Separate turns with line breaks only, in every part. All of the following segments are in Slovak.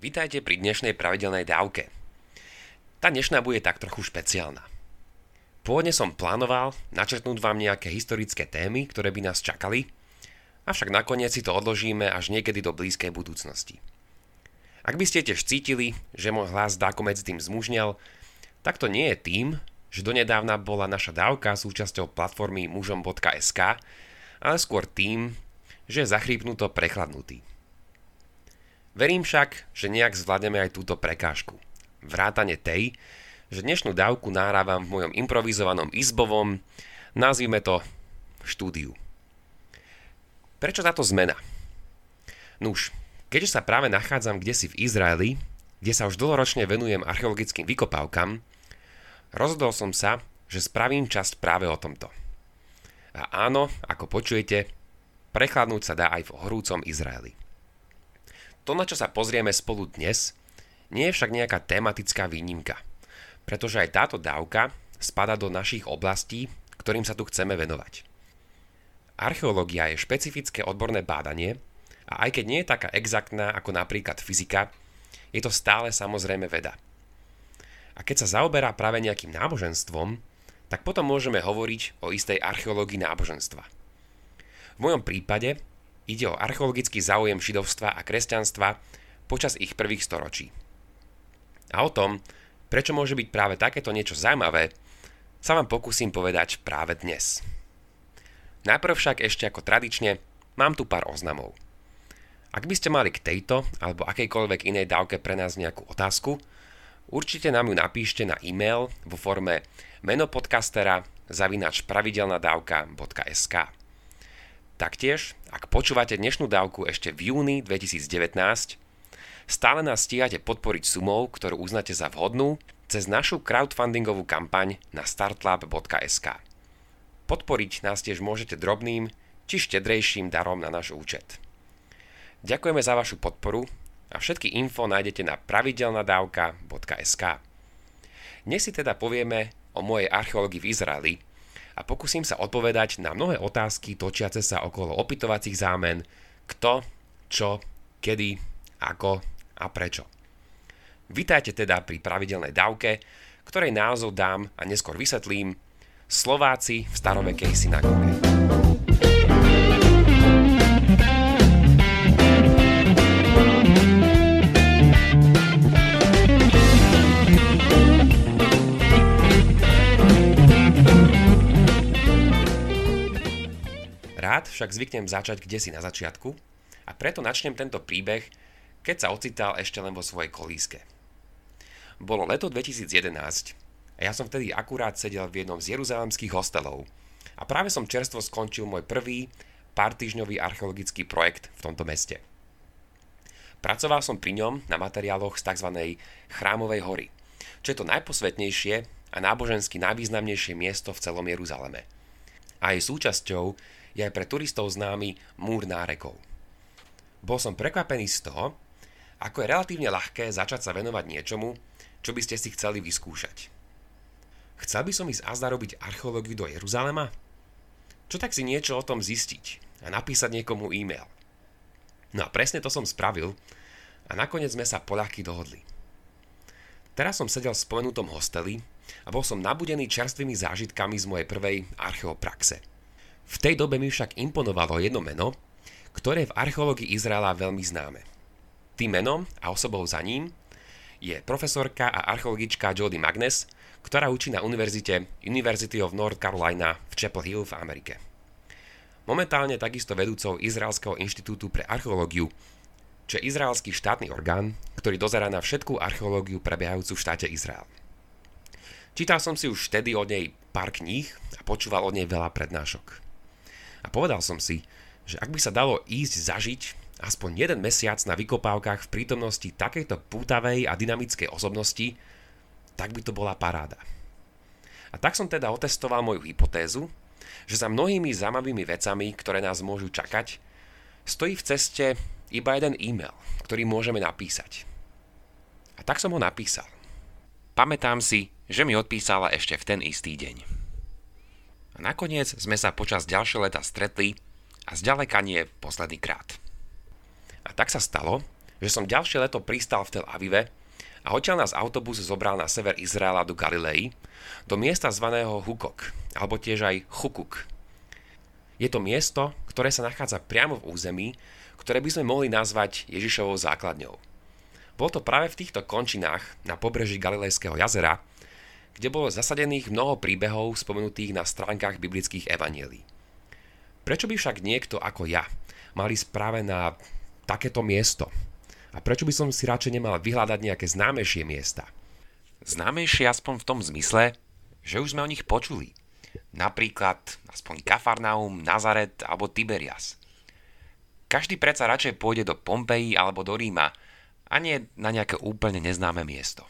Vítajte pri dnešnej pravidelnej dávke. Tá dnešná bude tak trochu špeciálna. Pôvodne som plánoval načrtnúť vám nejaké historické témy, ktoré by nás čakali, avšak nakoniec si to odložíme až niekedy do blízkej budúcnosti. Ak by ste tiež cítili, že môj hlas dáko medzi tým zmužnel, tak to nie je tým, že donedávna bola naša dávka súčasťou platformy mužom.sk, ale skôr tým, že je zachrípnuto prechladnutý. Verím však, že nejak zvládneme aj túto prekážku. Vrátane tej, že dnešnú dávku nárávam v mojom improvizovanom izbovom, nazvime to štúdiu. Prečo táto zmena? Nuž, keďže sa práve nachádzam kde si v Izraeli, kde sa už dlhoročne venujem archeologickým vykopávkam, rozhodol som sa, že spravím časť práve o tomto. A áno, ako počujete, prechladnúť sa dá aj v horúcom Izraeli. To, na čo sa pozrieme spolu dnes, nie je však nejaká tematická výnimka, pretože aj táto dávka spada do našich oblastí, ktorým sa tu chceme venovať. Archeológia je špecifické odborné bádanie a aj keď nie je taká exaktná ako napríklad fyzika, je to stále samozrejme veda. A keď sa zaoberá práve nejakým náboženstvom, tak potom môžeme hovoriť o istej archeológii náboženstva. V mojom prípade Ide o archeologický záujem židovstva a kresťanstva počas ich prvých storočí. A o tom, prečo môže byť práve takéto niečo zaujímavé, sa vám pokúsim povedať práve dnes. Najprv však ešte ako tradične mám tu pár oznamov. Ak by ste mali k tejto alebo akejkoľvek inej dávke pre nás nejakú otázku, určite nám ju napíšte na e-mail vo forme menopodcastera zavinač pravidelnadavka.sk. Taktiež, ak počúvate dnešnú dávku ešte v júni 2019, stále nás stíhate podporiť sumou, ktorú uznáte za vhodnú, cez našu crowdfundingovú kampaň na startlab.sk. Podporiť nás tiež môžete drobným či štedrejším darom na náš účet. Ďakujeme za vašu podporu a všetky info nájdete na pravidelnadavka.sk. Dnes si teda povieme o mojej archeológii v Izraeli, a pokúsim sa odpovedať na mnohé otázky točiace sa okolo opytovacích zámen, kto, čo, kedy, ako a prečo. Vítajte teda pri pravidelnej dávke, ktorej názov dám a neskôr vysvetlím Slováci v starovekej synagóge. Však zvyknem začať kde si na začiatku a preto načnem tento príbeh, keď sa ocital ešte len vo svojej kolíske. Bolo leto 2011 a ja som vtedy akurát sedel v jednom z jeruzalemských hostelov a práve som čerstvo skončil môj prvý pár týždňový archeologický projekt v tomto meste. Pracoval som pri ňom na materiáloch z tzv. Chrámovej hory, čo je to najposvetnejšie a nábožensky najvýznamnejšie miesto v celom Jeruzaleme. A jej súčasťou je aj pre turistov známy múr nárekov. Bol som prekvapený z toho, ako je relatívne ľahké začať sa venovať niečomu, čo by ste si chceli vyskúšať. Chcel by som ísť azda robiť archeológiu do Jeruzalema? Čo tak si niečo o tom zistiť a napísať niekomu e-mail? No a presne to som spravil a nakoniec sme sa poľahky dohodli. Teraz som sedel v spomenutom hosteli a bol som nabudený čerstvými zážitkami z mojej prvej archeopraxe – v tej dobe mi však imponovalo jedno meno, ktoré v archeológii Izraela veľmi známe. Tým menom a osobou za ním je profesorka a archeologička Jody Magnes, ktorá učí na univerzite University of North Carolina v Chapel Hill v Amerike. Momentálne takisto vedúcou Izraelského inštitútu pre archeológiu, čo je izraelský štátny orgán, ktorý dozerá na všetkú archeológiu prebiehajúcu v štáte Izrael. Čítal som si už vtedy od nej pár kníh a počúval od nej veľa prednášok. A povedal som si, že ak by sa dalo ísť zažiť aspoň jeden mesiac na vykopávkach v prítomnosti takejto pútavej a dynamickej osobnosti, tak by to bola paráda. A tak som teda otestoval moju hypotézu, že za mnohými zaujímavými vecami, ktoré nás môžu čakať, stojí v ceste iba jeden e-mail, ktorý môžeme napísať. A tak som ho napísal. Pamätám si, že mi odpísala ešte v ten istý deň. Nakoniec sme sa počas ďalšieho leta stretli a zďaleka nie posledný krát. A tak sa stalo, že som ďalšie leto pristal v Tel Avive a odtiaľ nás autobus zobral na sever Izraela do Galilei, do miesta zvaného Hukok, alebo tiež aj Chukuk. Je to miesto, ktoré sa nachádza priamo v území, ktoré by sme mohli nazvať Ježišovou základňou. Bolo to práve v týchto končinách na pobreží Galilejského jazera, kde bolo zasadených mnoho príbehov spomenutých na stránkach biblických evanielí. Prečo by však niekto ako ja mal ísť práve na takéto miesto? A prečo by som si radšej nemal vyhľadať nejaké známejšie miesta?
Známejšie aspoň v tom zmysle, že už sme o nich počuli. Napríklad aspoň Kafarnaum, Nazaret alebo Tiberias. Každý predsa radšej pôjde do Pompeji alebo do Ríma, a nie na nejaké úplne neznáme miesto.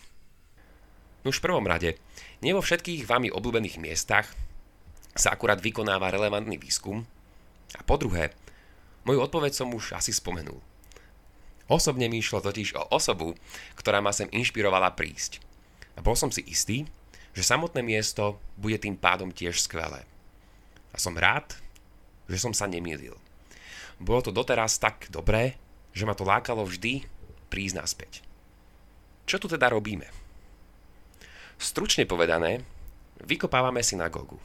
Už v prvom rade, nie vo všetkých vami obľúbených miestach sa akurát vykonáva relevantný výskum a po druhé, moju odpoveď som už asi spomenul. Osobne mi išlo totiž o osobu, ktorá ma sem inšpirovala prísť. A bol som si istý, že samotné miesto bude tým pádom tiež skvelé. A som rád, že som sa nemýlil. Bolo to doteraz tak dobré, že ma to lákalo vždy prísť naspäť. Čo tu teda robíme? Stručne povedané, vykopávame synagógu.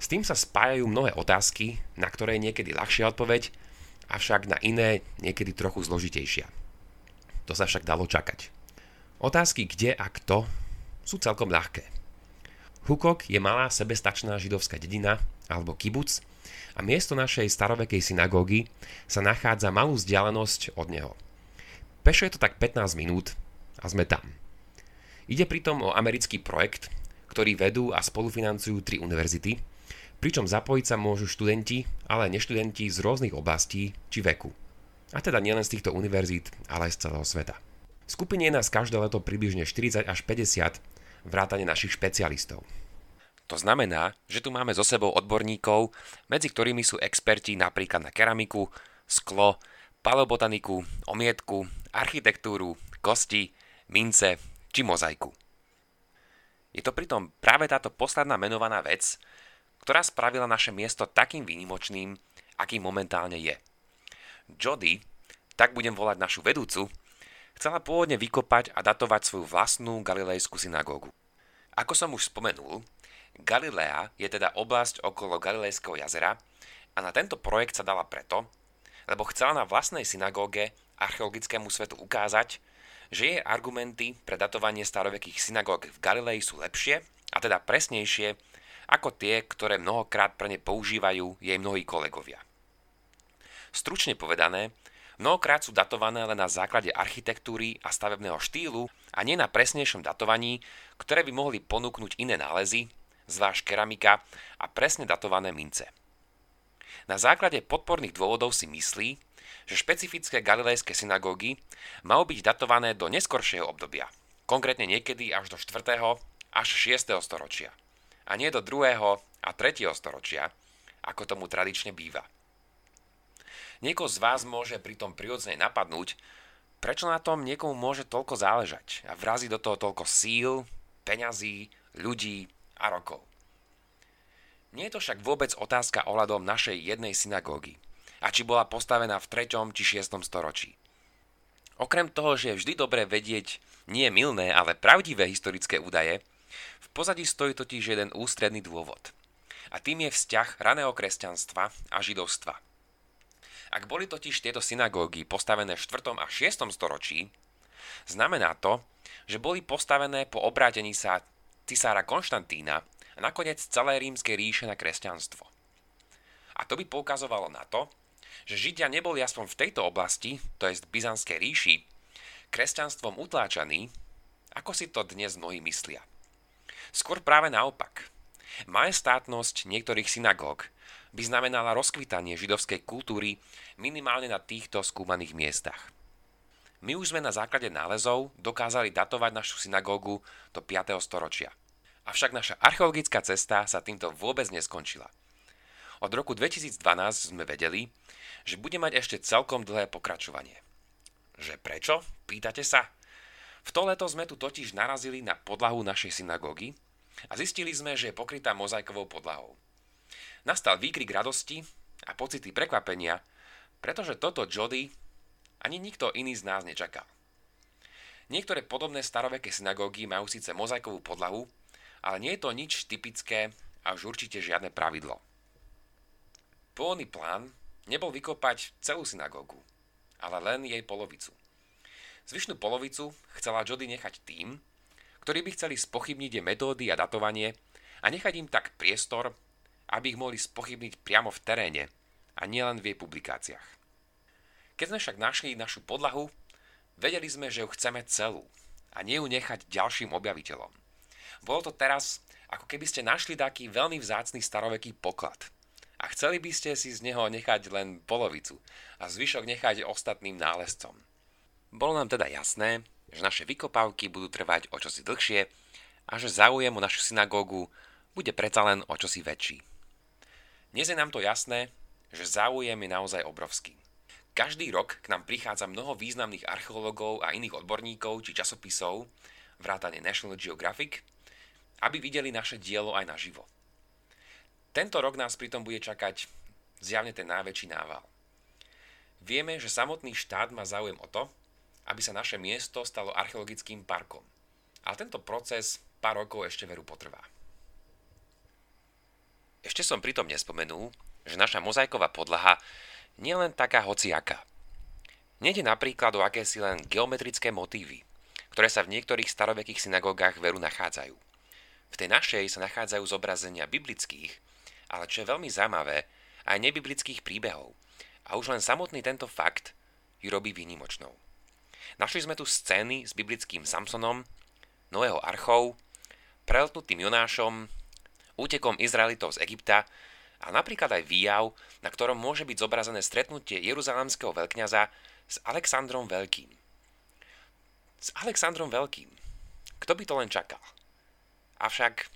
S tým sa spájajú mnohé otázky, na ktoré je niekedy ľahšia odpoveď, avšak na iné niekedy trochu zložitejšia. To sa však dalo čakať. Otázky kde a kto sú celkom ľahké. Hukok je malá sebestačná židovská dedina alebo kibuc a miesto našej starovekej synagógy sa nachádza malú vzdialenosť od neho – Pešo je to tak 15 minút a sme tam. Ide pritom o americký projekt, ktorý vedú a spolufinancujú tri univerzity, pričom zapojiť sa môžu študenti, ale neštudenti z rôznych oblastí či veku. A teda nielen z týchto univerzít, ale aj z celého sveta. Skupine je nás každé leto približne 40 až 50 vrátane našich špecialistov.
To znamená, že tu máme so sebou odborníkov, medzi ktorými sú experti napríklad na keramiku, sklo, paleobotaniku, omietku, architektúru, kosti, mince či mozaiku. Je to pritom práve táto posledná menovaná vec, ktorá spravila naše miesto takým výnimočným, akým momentálne je. Jody, tak budem volať našu vedúcu, chcela pôvodne vykopať a datovať svoju vlastnú galilejskú synagógu. Ako som už spomenul, Galilea je teda oblasť okolo Galilejského jazera a na tento projekt sa dala preto, lebo chcela na vlastnej synagóge archeologickému svetu ukázať, že jej argumenty pre datovanie starovekých synagóg v Galilei sú lepšie, a teda presnejšie, ako tie, ktoré mnohokrát pre ne používajú jej mnohí kolegovia. Stručne povedané, mnohokrát sú datované len na základe architektúry a stavebného štýlu a nie na presnejšom datovaní, ktoré by mohli ponúknuť iné nálezy, zvlášť keramika a presne datované mince. Na základe podporných dôvodov si myslí, že špecifické galilejské synagógy majú byť datované do neskoršieho obdobia, konkrétne niekedy až do 4. až 6. storočia, a nie do 2. a 3. storočia, ako tomu tradične býva. Niekoho z vás môže pritom prirodzene napadnúť, prečo na tom niekomu môže toľko záležať a vrazí do toho toľko síl, peňazí, ľudí a rokov. Nie je to však vôbec otázka ohľadom našej jednej synagógy, a či bola postavená v 3. či 6. storočí. Okrem toho, že je vždy dobre vedieť nie milné, ale pravdivé historické údaje, v pozadí stojí totiž jeden ústredný dôvod. A tým je vzťah raného kresťanstva a židovstva. Ak boli totiž tieto synagógy postavené v 4. a 6. storočí, znamená to, že boli postavené po obrátení sa cisára Konštantína a nakoniec celé rímskej ríše na kresťanstvo. A to by poukazovalo na to, že Židia neboli aspoň v tejto oblasti, to jest Byzantskej ríši, kresťanstvom utláčaní, ako si to dnes mnohí myslia. Skôr práve naopak. Majestátnosť niektorých synagóg by znamenala rozkvitanie židovskej kultúry minimálne na týchto skúmaných miestach. My už sme na základe nálezov dokázali datovať našu synagógu do 5. storočia. Avšak naša archeologická cesta sa týmto vôbec neskončila. Od roku 2012 sme vedeli, že bude mať ešte celkom dlhé pokračovanie. Že prečo? Pýtate sa? V to leto sme tu totiž narazili na podlahu našej synagógy a zistili sme, že je pokrytá mozaikovou podlahou. Nastal výkrik radosti a pocity prekvapenia, pretože toto Jody ani nikto iný z nás nečakal. Niektoré podobné staroveké synagógy majú síce mozaikovú podlahu, ale nie je to nič typické a už určite žiadne pravidlo. Pôvodný plán nebol vykopať celú synagógu, ale len jej polovicu. Zvyšnú polovicu chcela Jody nechať tým, ktorí by chceli spochybniť jej metódy a datovanie a nechať im tak priestor, aby ich mohli spochybniť priamo v teréne a nielen v jej publikáciách. Keď sme však našli našu podlahu, vedeli sme, že ju chceme celú a nie ju nechať ďalším objaviteľom. Bolo to teraz, ako keby ste našli taký veľmi vzácný staroveký poklad a chceli by ste si z neho nechať len polovicu a zvyšok nechať ostatným nálezcom. Bolo nám teda jasné, že naše vykopávky budú trvať o čosi dlhšie a že záujem o našu synagógu bude predsa len o čosi väčší. Dnes je nám to jasné, že záujem je naozaj obrovský. Každý rok k nám prichádza mnoho významných archeológov a iných odborníkov či časopisov, vrátane National Geographic, aby videli naše dielo aj naživo. Tento rok nás pritom bude čakať zjavne ten najväčší nával. Vieme, že samotný štát má záujem o to, aby sa naše miesto stalo archeologickým parkom. Ale tento proces pár rokov ešte veru potrvá. Ešte som pritom nespomenul, že naša mozaiková podlaha nie len taká hociaká. Nede napríklad o akési len geometrické motívy, ktoré sa v niektorých starovekých synagógach veru nachádzajú. V tej našej sa nachádzajú zobrazenia biblických, ale čo je veľmi zaujímavé, aj nebiblických príbehov. A už len samotný tento fakt ju robí výnimočnou. Našli sme tu scény s biblickým Samsonom, Noého archou, preletnutým Jonášom, útekom Izraelitov z Egypta a napríklad aj výjav, na ktorom môže byť zobrazené stretnutie jeruzalemského veľkňaza s Alexandrom Veľkým. S Alexandrom Veľkým. Kto by to len čakal? Avšak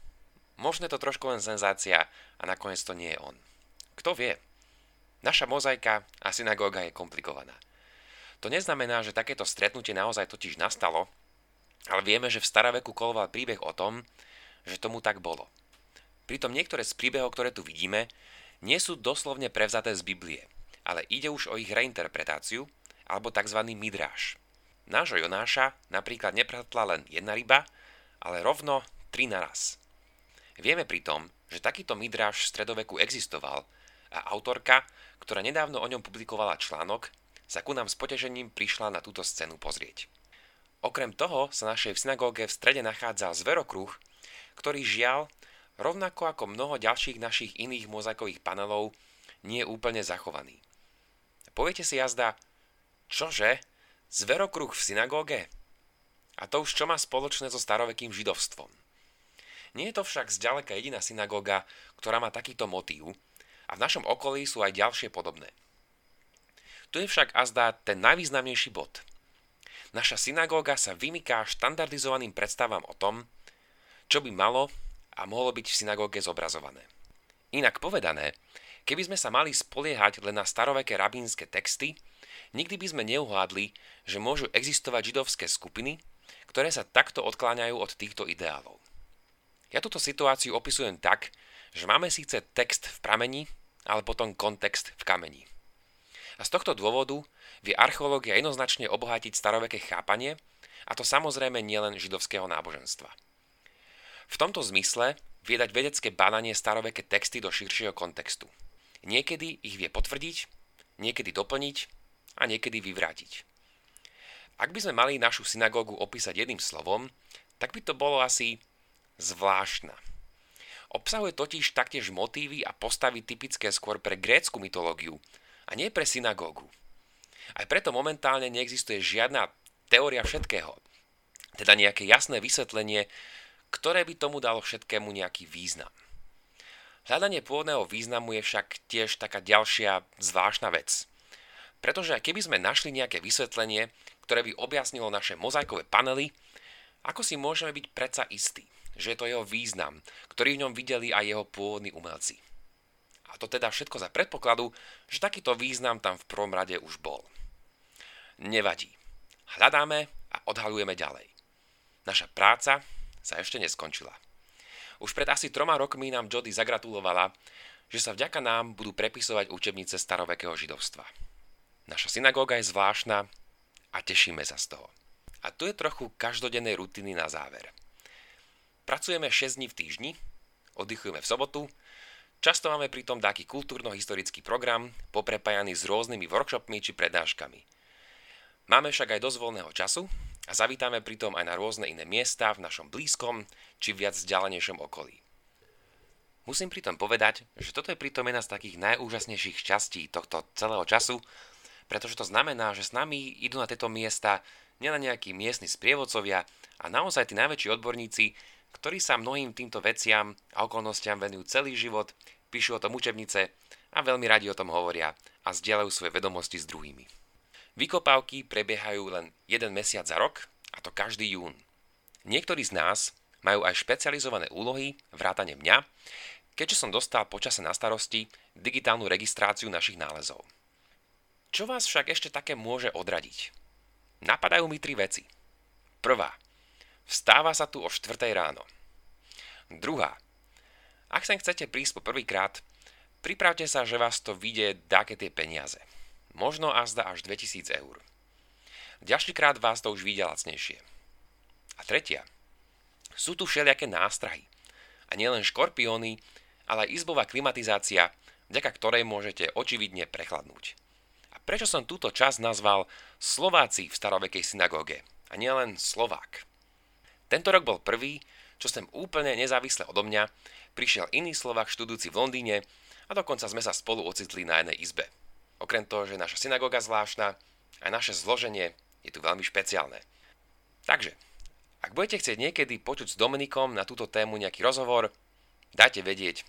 možno je to trošku len senzácia a nakoniec to nie je on. Kto vie? Naša mozaika a synagóga je komplikovaná. To neznamená, že takéto stretnutie naozaj totiž nastalo, ale vieme, že v staroveku koloval príbeh o tom, že tomu tak bolo. Pritom niektoré z príbehov, ktoré tu vidíme, nie sú doslovne prevzaté z Biblie, ale ide už o ich reinterpretáciu alebo tzv. midráž. Nášho Jonáša napríklad nepretla len jedna ryba, ale rovno tri naraz. Vieme pritom, že takýto midráž v stredoveku existoval a autorka, ktorá nedávno o ňom publikovala článok, sa ku nám s potežením prišla na túto scénu pozrieť. Okrem toho sa našej v synagóge v strede nachádzal zverokruh, ktorý žiaľ rovnako ako mnoho ďalších našich iných mozaikových panelov, nie je úplne zachovaný. Poviete si jazda, čože? Zverokruh v synagóge? A to už čo má spoločné so starovekým židovstvom? Nie je to však zďaleka jediná synagóga, ktorá má takýto motív a v našom okolí sú aj ďalšie podobné. Tu je však azda ten najvýznamnejší bod. Naša synagóga sa vymyká štandardizovaným predstavám o tom, čo by malo a mohlo byť v synagóge zobrazované. Inak povedané, keby sme sa mali spoliehať len na staroveké rabínske texty, nikdy by sme neuhádli, že môžu existovať židovské skupiny, ktoré sa takto odkláňajú od týchto ideálov. Ja túto situáciu opisujem tak, že máme síce text v pramení, ale potom kontext v kameni. A z tohto dôvodu vie archeológia jednoznačne obohatiť staroveké chápanie, a to samozrejme nielen židovského náboženstva. V tomto zmysle vie dať vedecké bádanie staroveké texty do širšieho kontextu. Niekedy ich vie potvrdiť, niekedy doplniť a niekedy vyvrátiť. Ak by sme mali našu synagógu opísať jedným slovom, tak by to bolo asi zvláštna. Obsahuje totiž taktiež motívy a postavy typické skôr pre grécku mytológiu a nie pre synagógu. Aj preto momentálne neexistuje žiadna teória všetkého, teda nejaké jasné vysvetlenie, ktoré by tomu dalo všetkému nejaký význam. Hľadanie pôvodného významu je však tiež taká ďalšia zvláštna vec. Pretože keby sme našli nejaké vysvetlenie, ktoré by objasnilo naše mozaikové panely, ako si môžeme byť predsa istí, že je to jeho význam, ktorý v ňom videli aj jeho pôvodní umelci. A to teda všetko za predpokladu, že takýto význam tam v prvom rade už bol. Nevadí. Hľadáme a odhalujeme ďalej. Naša práca sa ešte neskončila. Už pred asi troma rokmi nám Jody zagratulovala, že sa vďaka nám budú prepisovať učebnice starovekého židovstva. Naša synagóga je zvláštna a tešíme sa z toho. A tu je trochu každodennej rutiny na záver. Pracujeme 6 dní v týždni, oddychujeme v sobotu, často máme pritom taký kultúrno-historický program, poprepájaný s rôznymi workshopmi či prednáškami. Máme však aj dosť voľného času a zavítame pritom aj na rôzne iné miesta v našom blízkom či viac vzdialenejšom okolí. Musím pritom povedať, že toto je pritom jedna z takých najúžasnejších častí tohto celého času, pretože to znamená, že s nami idú na tieto miesta nielen nejakí miestni sprievodcovia a naozaj tí najväčší odborníci, ktorí sa mnohým týmto veciam a okolnostiam venujú celý život, píšu o tom učebnice a veľmi radi o tom hovoria a zdieľajú svoje vedomosti s druhými. Vykopávky prebiehajú len jeden mesiac za rok, a to každý jún. Niektorí z nás majú aj špecializované úlohy, vrátane mňa, keďže som dostal počase na starosti digitálnu registráciu našich nálezov. Čo vás však ešte také môže odradiť? Napadajú mi tri veci. Prvá. Vstáva sa tu o 4 ráno. Druhá. Ak sem chcete prísť po prvýkrát, pripravte sa, že vás to vyjde dáke tie peniaze. Možno azda až 2000 eur. Ďalšíkrát vás to už vyjde lacnejšie. A tretia. Sú tu všelijaké nástrahy. A nielen škorpióny, ale aj izbová klimatizácia, vďaka ktorej môžete očividne prechladnúť prečo som túto časť nazval Slováci v starovekej synagóge a nielen Slovák. Tento rok bol prvý, čo sem úplne nezávisle odo mňa prišiel iný Slovák študujúci v Londýne a dokonca sme sa spolu ocitli na jednej izbe. Okrem toho, že naša synagóga zvláštna, aj naše zloženie je tu veľmi špeciálne. Takže, ak budete chcieť niekedy počuť s Dominikom na túto tému nejaký rozhovor, dajte vedieť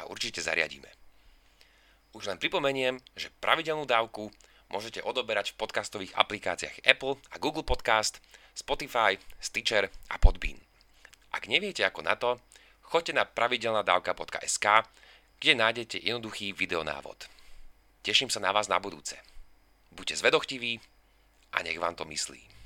a určite zariadíme. Už len pripomeniem, že pravidelnú dávku môžete odoberať v podcastových aplikáciách Apple a Google Podcast, Spotify, Stitcher a Podbean. Ak neviete ako na to, choďte na pravidelnadavka.sk, kde nájdete jednoduchý videonávod. Teším sa na vás na budúce. Buďte zvedochtiví a nech vám to myslí.